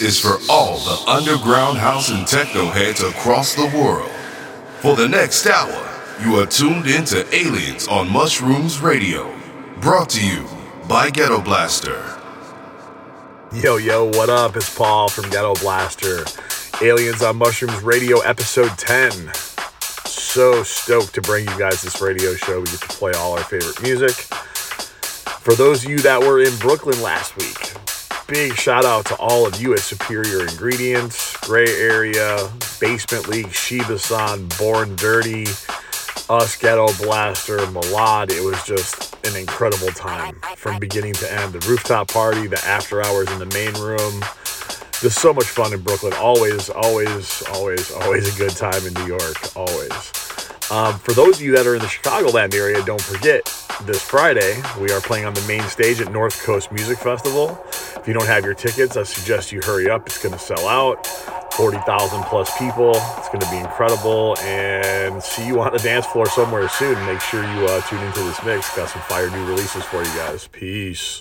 Is for all the underground house and techno heads across the world. For the next hour, you are tuned into Aliens on Mushrooms Radio. Brought to you by Gettoblaster. Yo, yo, what up? It's Paul from Gettoblaster. Aliens on Mushrooms Radio, episode 10. So stoked to bring you guys this radio show. We get to play all our favorite music. For those of you that were in Brooklyn last week, big shout out to all of you at Superior Ingredients, Gray Area, Basement League, Shiba San, Born Dirty, us, Ghetto Blaster, Malad. It was just an incredible time from beginning to end. The rooftop party, the after hours in the main room. Just so much fun in Brooklyn. Always, always, always, always a good time in New York. Always. Um, for those of you that are in the Chicagoland area, don't forget this Friday we are playing on the main stage at North Coast Music Festival. If you don't have your tickets, I suggest you hurry up. It's going to sell out. 40,000 plus people. It's going to be incredible. And see you on the dance floor somewhere soon. Make sure you uh, tune into this mix. Got some fire new releases for you guys. Peace.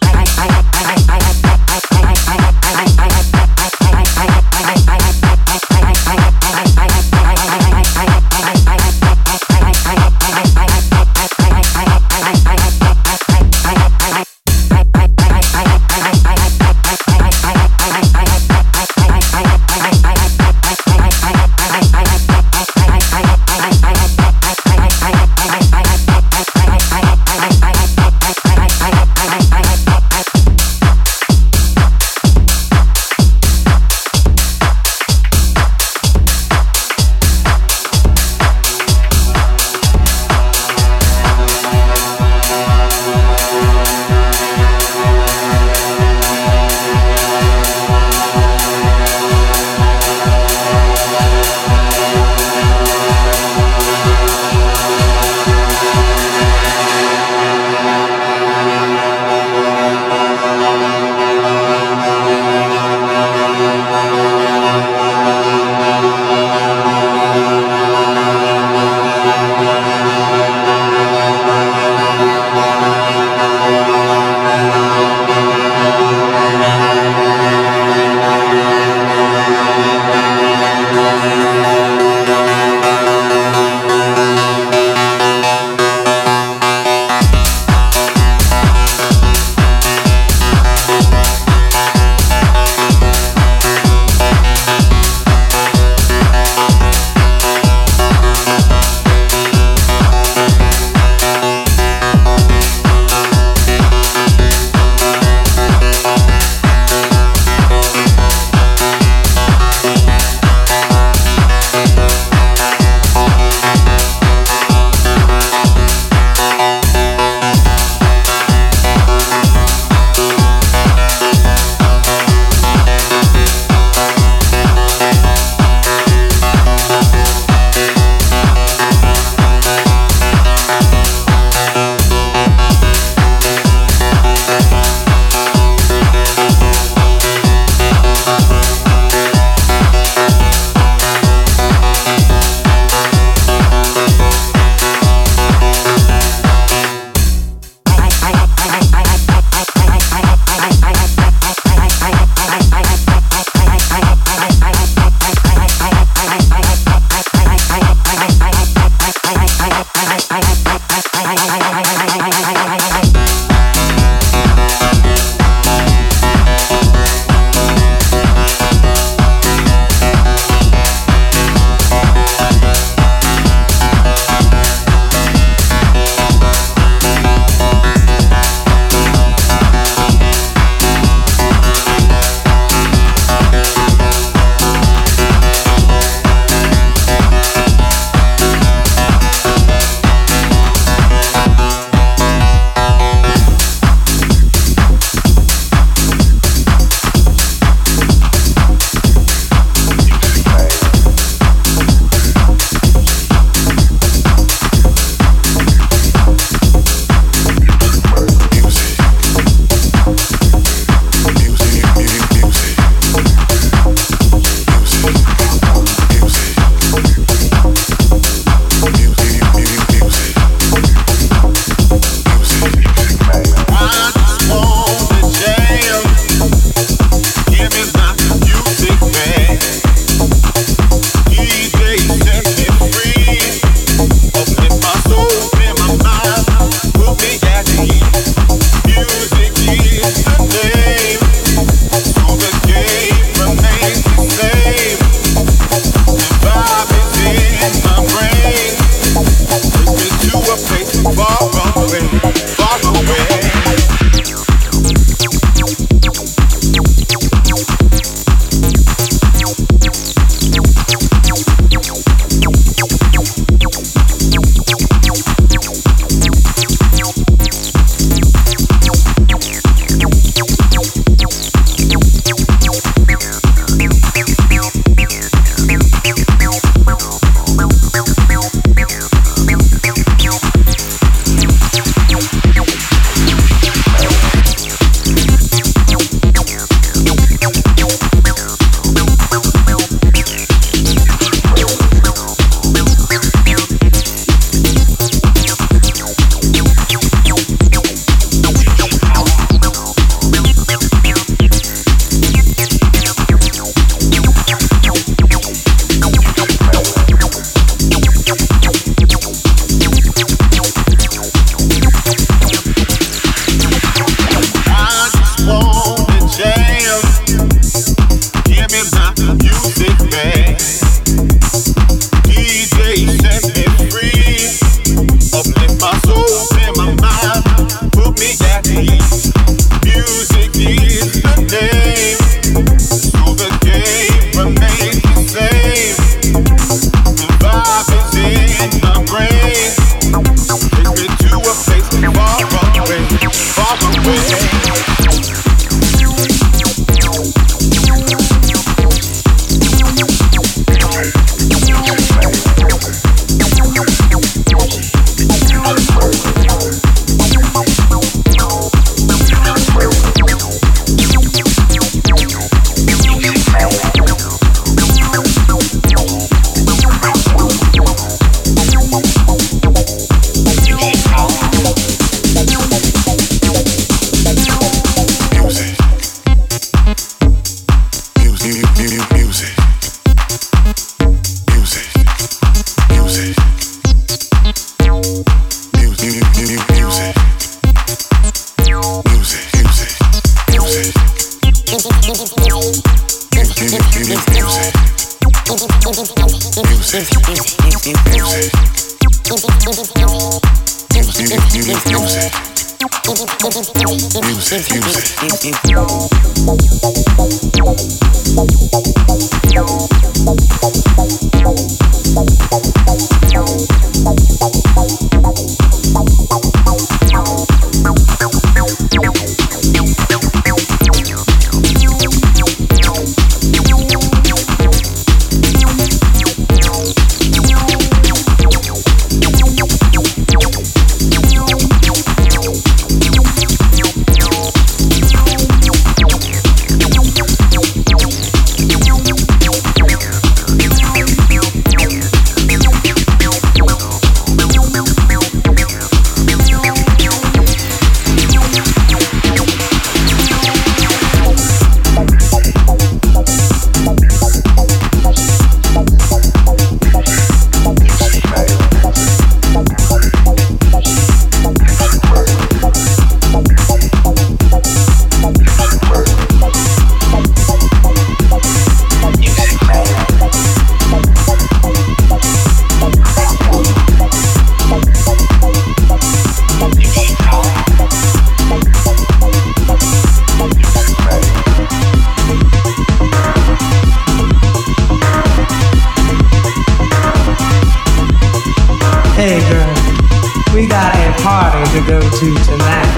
Hey girl, we got a party to go to tonight.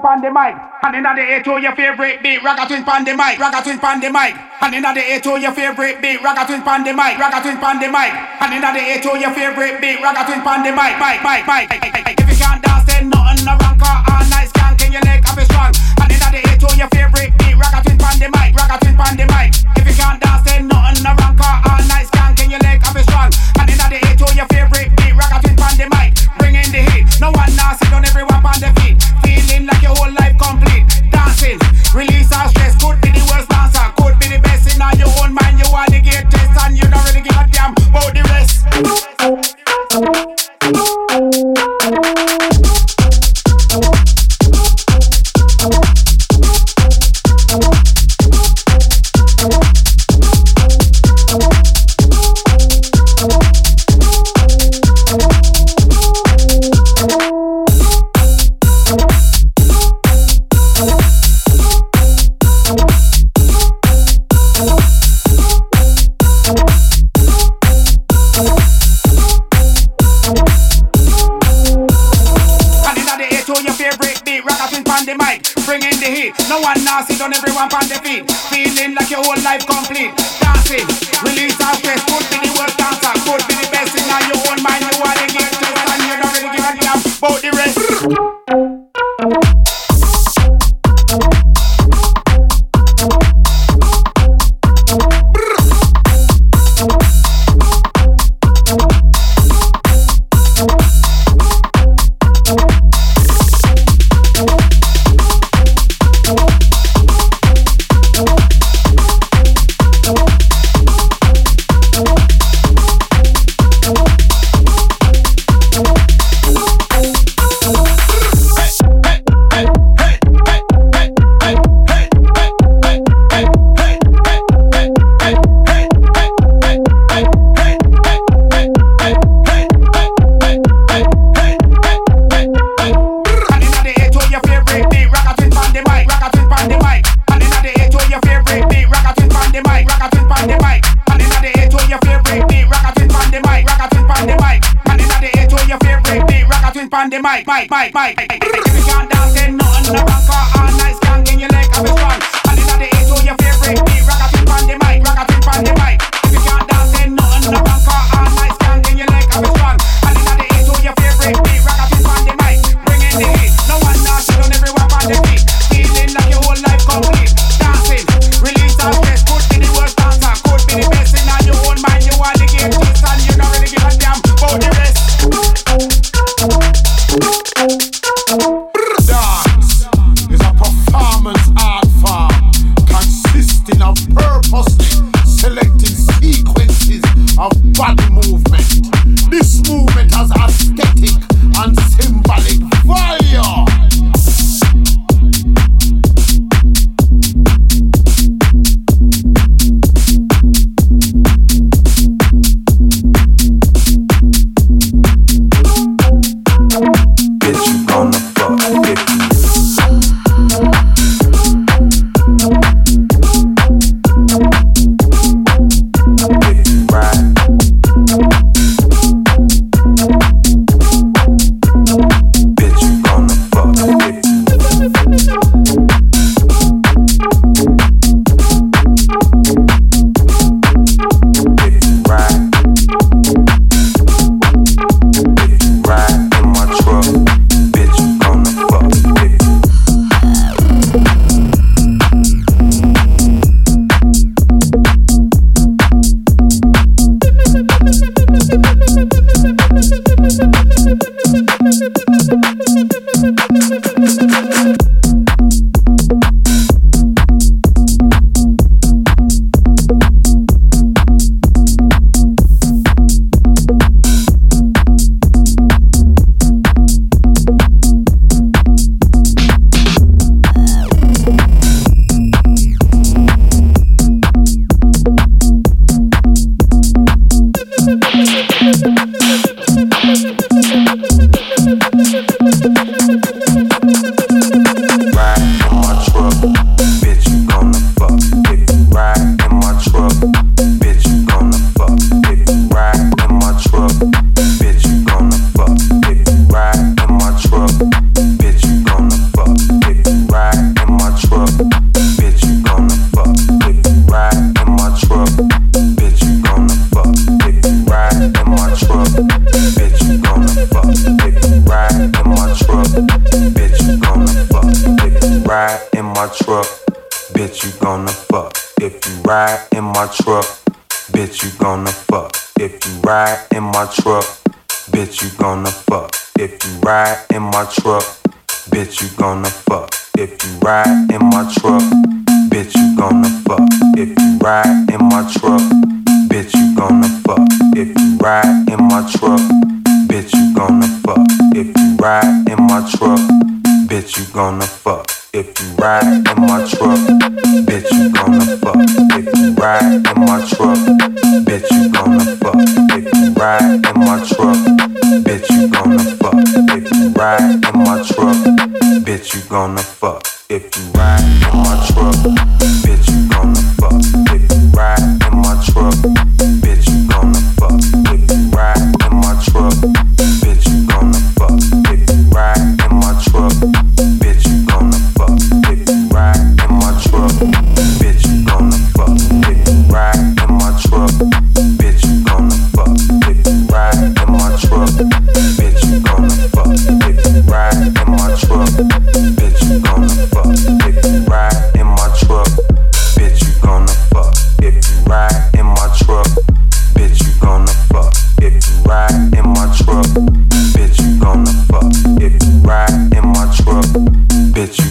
twin pan the mic. And in the A to your favorite beat, ragga twin pan the mic, ragga twin pan the mic. And in the A to your favorite beat, ragga twin pan the mic, ragga twin pan the mic. And in the A to your favorite beat, ragga twin pan the mic, mic, mic, mic. the mic, bringing the heat. No one nasty, don't everyone on the feet. Feeling like your whole life complete. Dancing, release our stress. Could be the world dancer, could be the best in your own mind. You wanna get to and you don't really give a damn about the bye, bye, bye, bye. ride in my truck, bitch, you gonna fuck. If you ride in my truck, bitch, you gonna fuck. If you ride in my truck, bitch, you gonna fuck. If you ride in my truck, bitch, you gonna fuck. If you ride in my truck, bitch, you gonna fuck. If you ride in my truck, bitch, you gonna fuck. If you ride in my truck, Bitch, you gonna fuck if you ride in my truck. Bitch, you gonna fuck if you ride in my truck. Bitch, you gonna fuck if you ride in my truck. Bitch, you gonna fuck if you ride in my truck. Bitch, you gonna fuck if you ride in my truck. Bitch, you gonna fuck if you ride in my truck.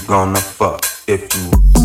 gonna fuck if you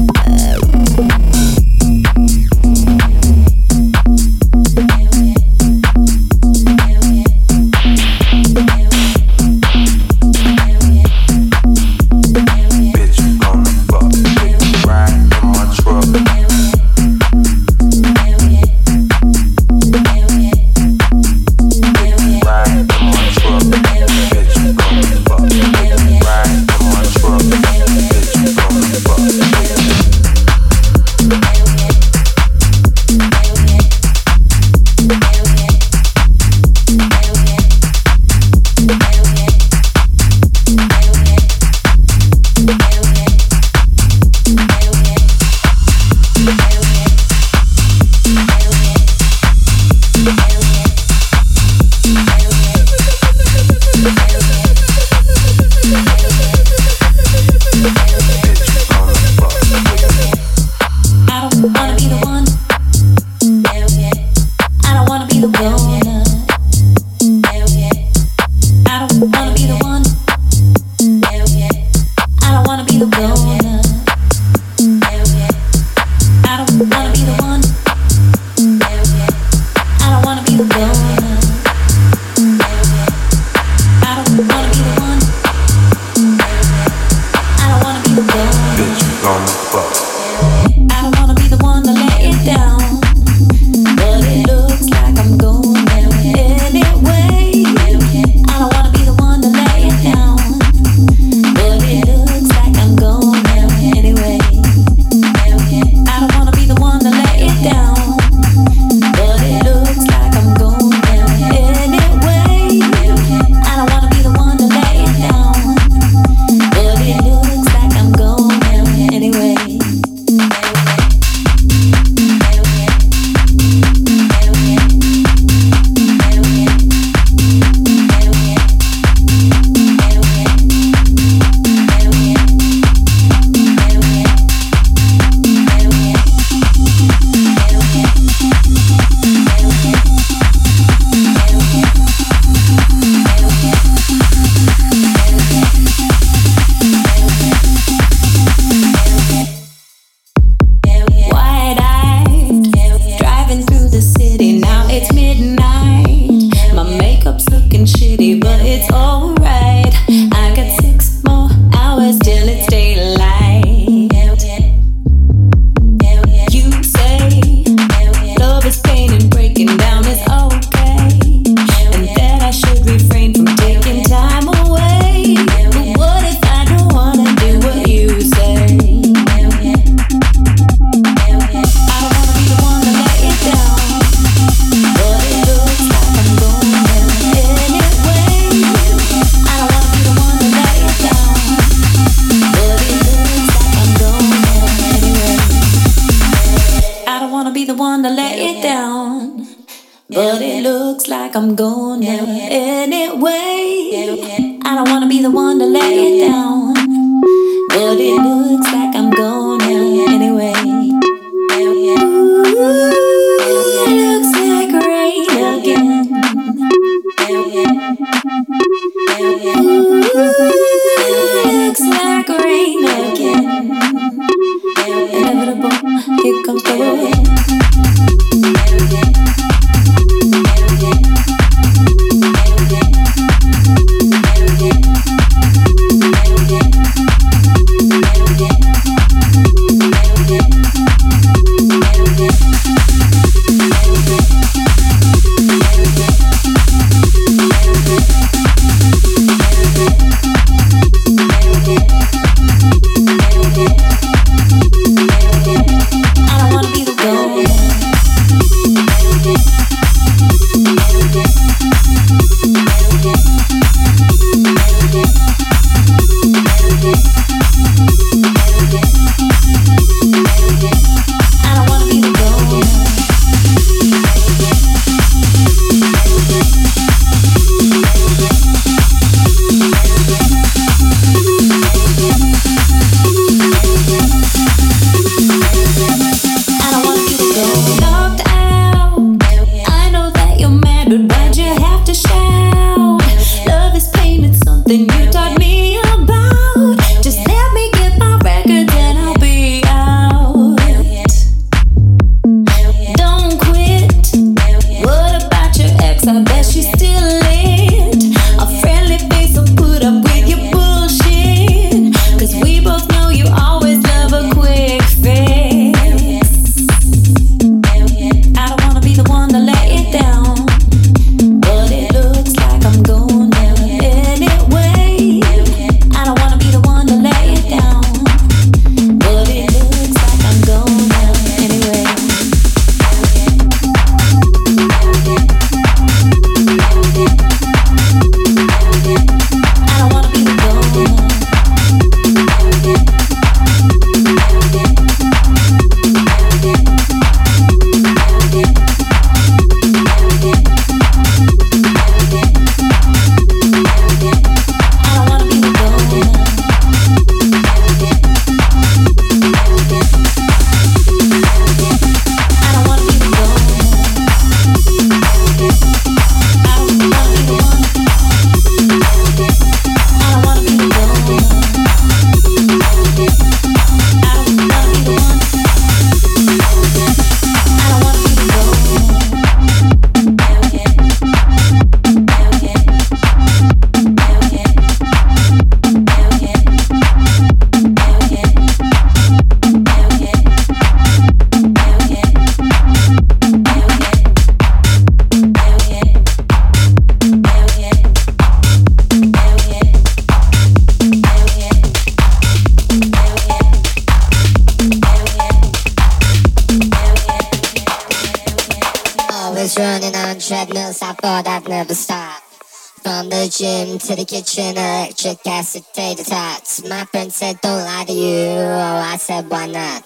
to the kitchen, electric acid tater tots. My friend said, don't lie to you. Oh, I said, why not?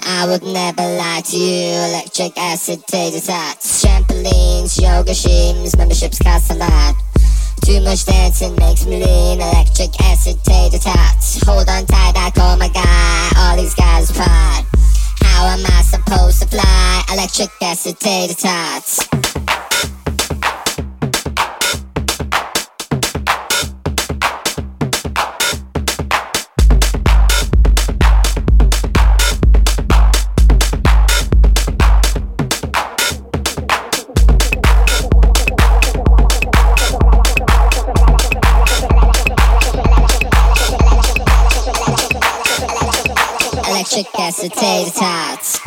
I would never lie to you. Electric acid tater tots. Trampolines, yoga shims, memberships cost a lot. Too much dancing makes me lean. Electric acid tater tots. Hold on tight, I call my guy. All these guys part. How am I supposed to fly? Electric acid tater tots. Electric acetate tots.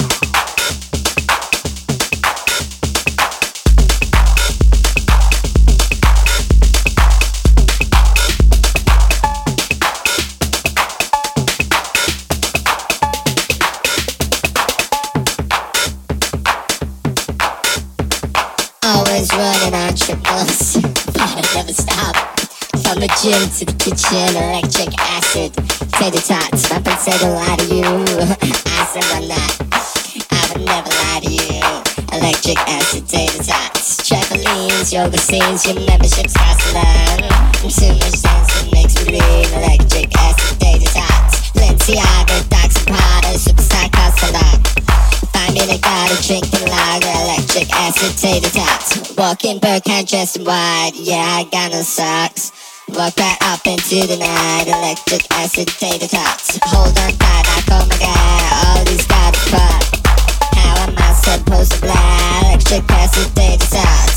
Always running on triples, but I never stop. From the gym to the kitchen, electric acid tater tots. My friend said a lie to you. I said I'm not. I would never lie to you. Electric acid tater tots. Trampolines, yoga scenes, your membership's cost a lot. Too much sense it makes me lean. Electric acid tater tots. Balenciaga, Docs and Prada, Superstar cost a lot. Find minute garden drinking lager, electric acid tater tots. Walking Burkhand dressed in white, yeah, I got no socks. Walk right up into the night, electric acid tater tots. Hold on tight, like oh my god, all these guys fuck. How am I supposed to fly? Electric acid tots. When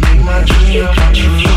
make my dream come true.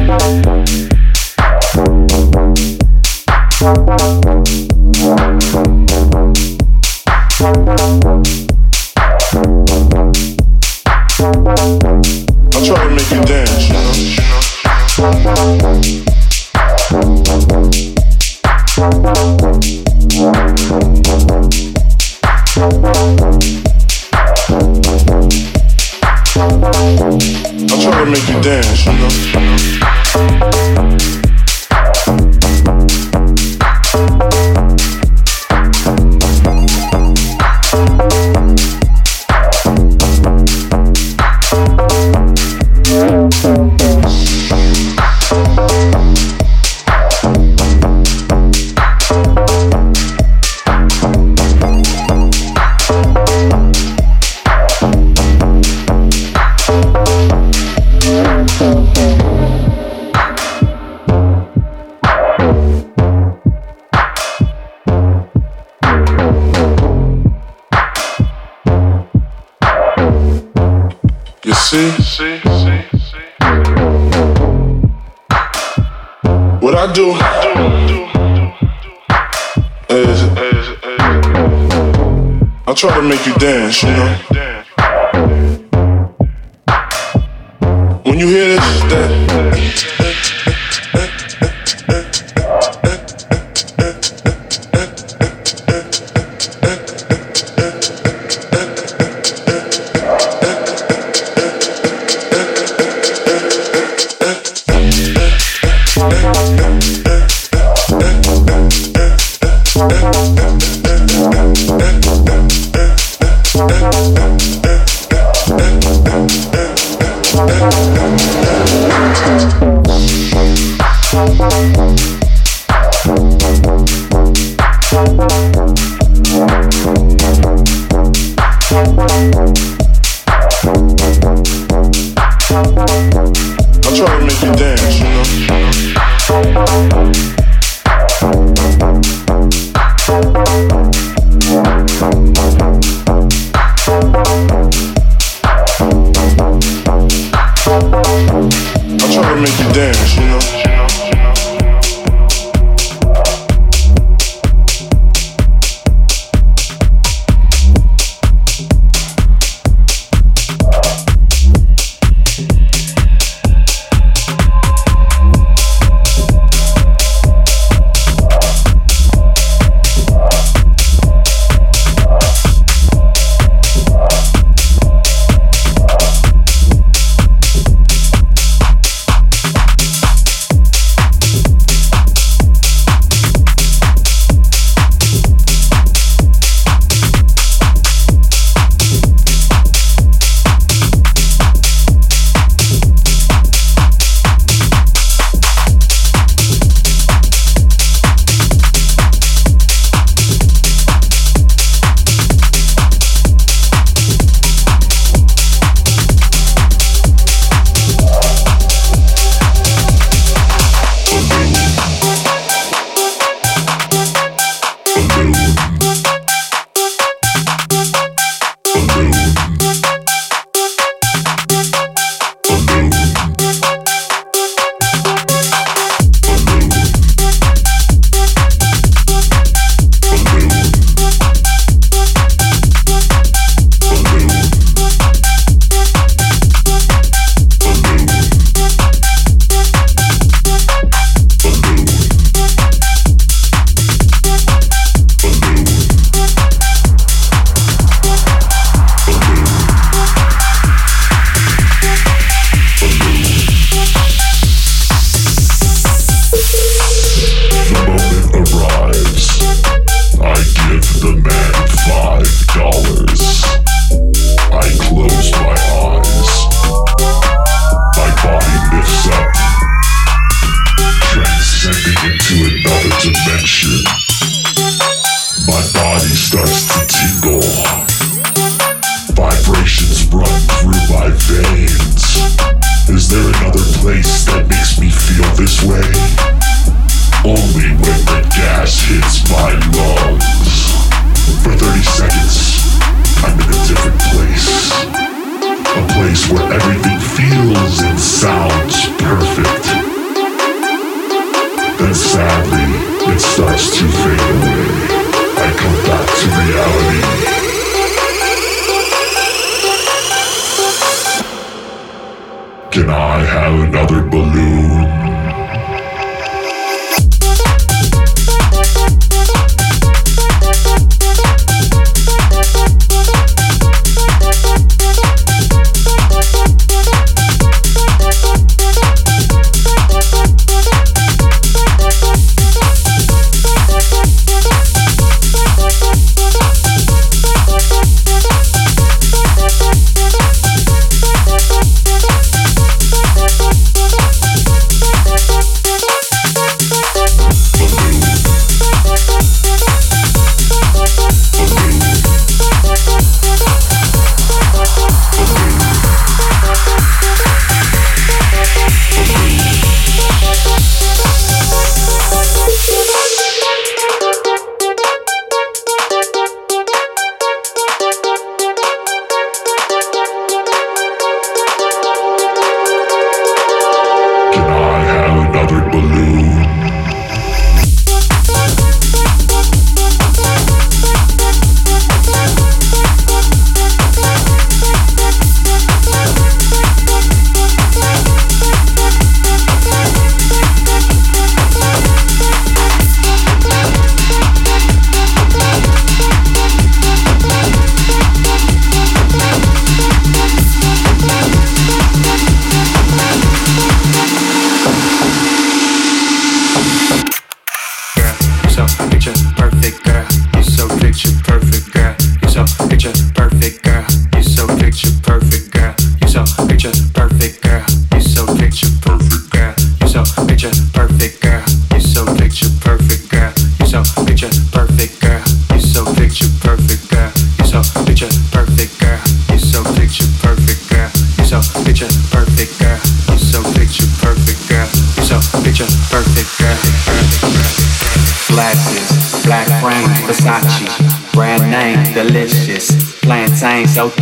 When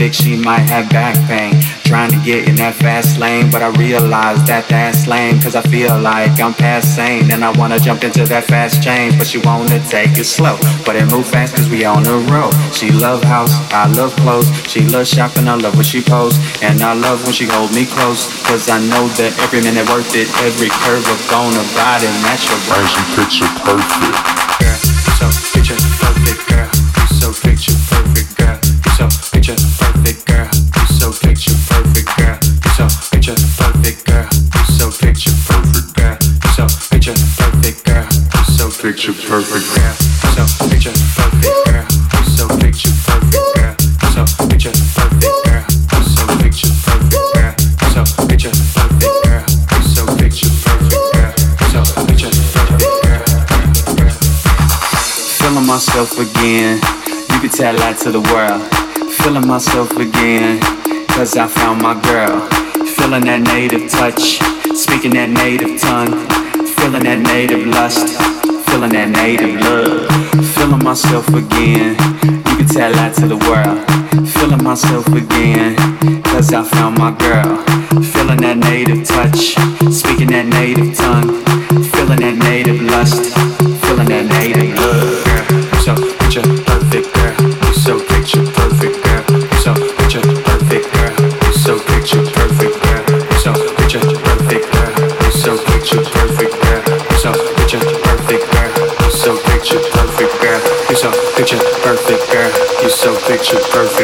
Thick she might have back pain. Trying to get in that fast lane, but I realize that that's lame. Cause I feel like I'm past sane. And I wanna jump into that fast change, but she wanna take it slow. But it move fast cause we on the road. She love house, I love clothes. She love shopping, I love when she pose. And I love when she hold me close. Cause I know that every minute worth it. Every curve of on her body match her As you picture perfect. Picture perfect girl. So picture perfect girl. So picture perfect girl. So picture perfect girl. So picture perfect girl. So picture perfect girl. Feeling myself again. You could tell that to the world. Feeling myself again. Cause I found my girl. Feeling that native touch. Speaking that native tongue. Feeling that native lust. Feeling that native love. Feeling myself again. You can tell that to the world. Feeling myself again. Cause I found my girl. Feeling that native touch. Speaking that native tongue. should first.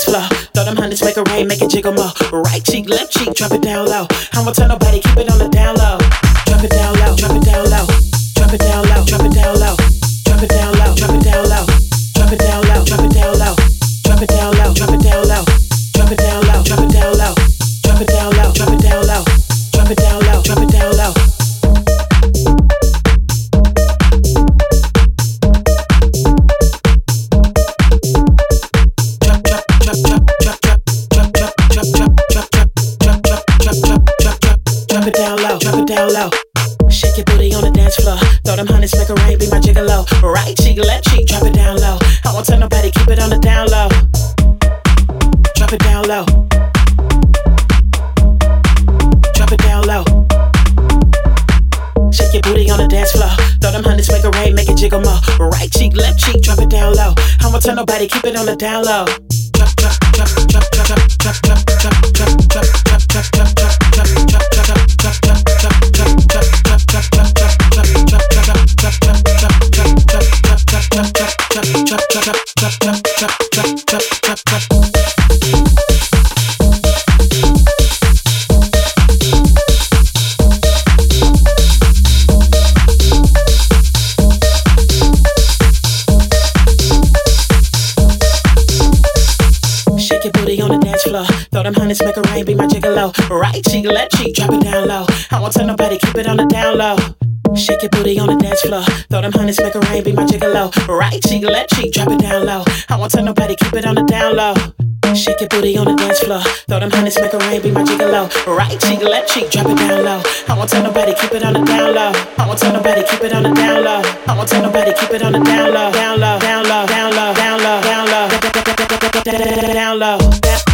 Dance floor. Throw them hundreds, make it rain, make it jiggle more. Right cheek, left cheek, drop it down low. I won't tell nobody, keep it on the nobody, keep it on the down low. Floor. Throw them hundreds, make a rain, be my gigolo. Right cheek, left cheek, drop it down low. I won't tell nobody, keep it on the down low. Shake your booty on the dance floor. Throw them hundreds, make a rain, be my gigolo. Right cheek, left cheek, drop it down low. I won't tell nobody, keep it on the down low. I won't tell nobody, keep it on the down low. I won't tell nobody, keep it on the down low. Down low, down low, down low, down low, down low, down low, down low.